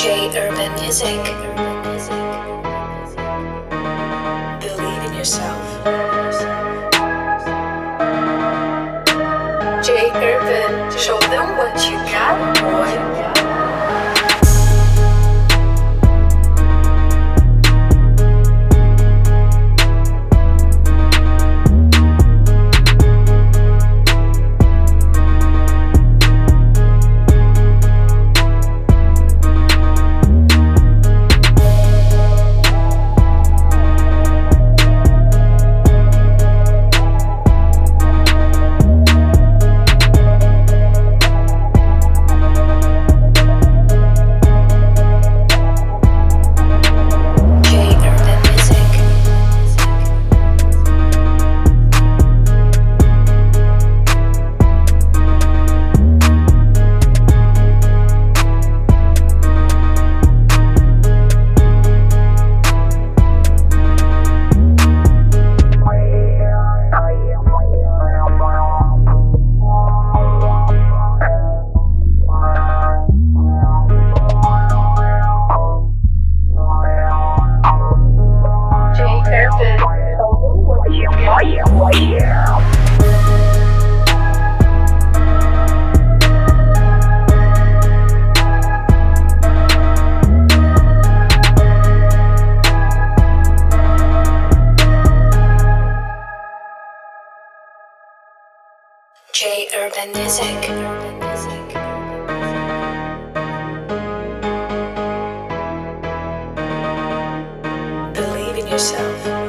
Jay Urban Music. Believe in yourself. Jay Urban, show them what you got, Jay Urban Music. Believe in yourself.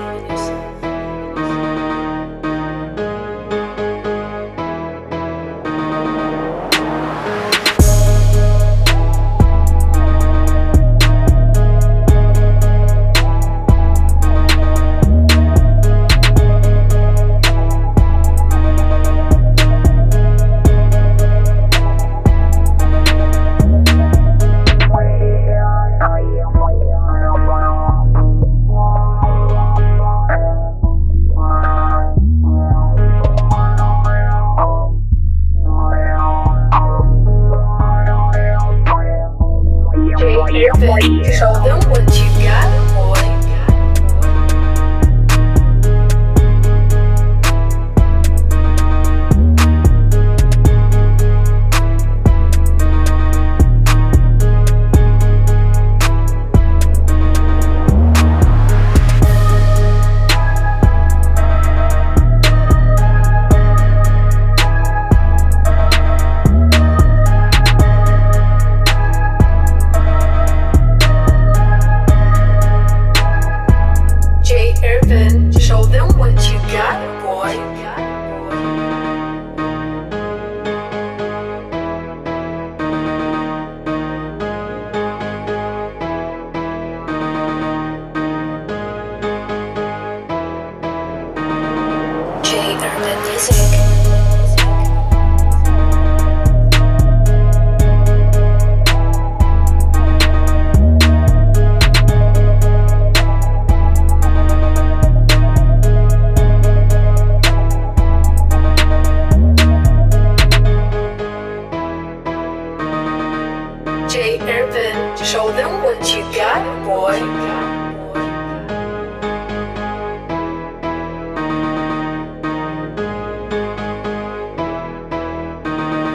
Show them what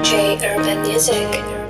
Jay Urban Music.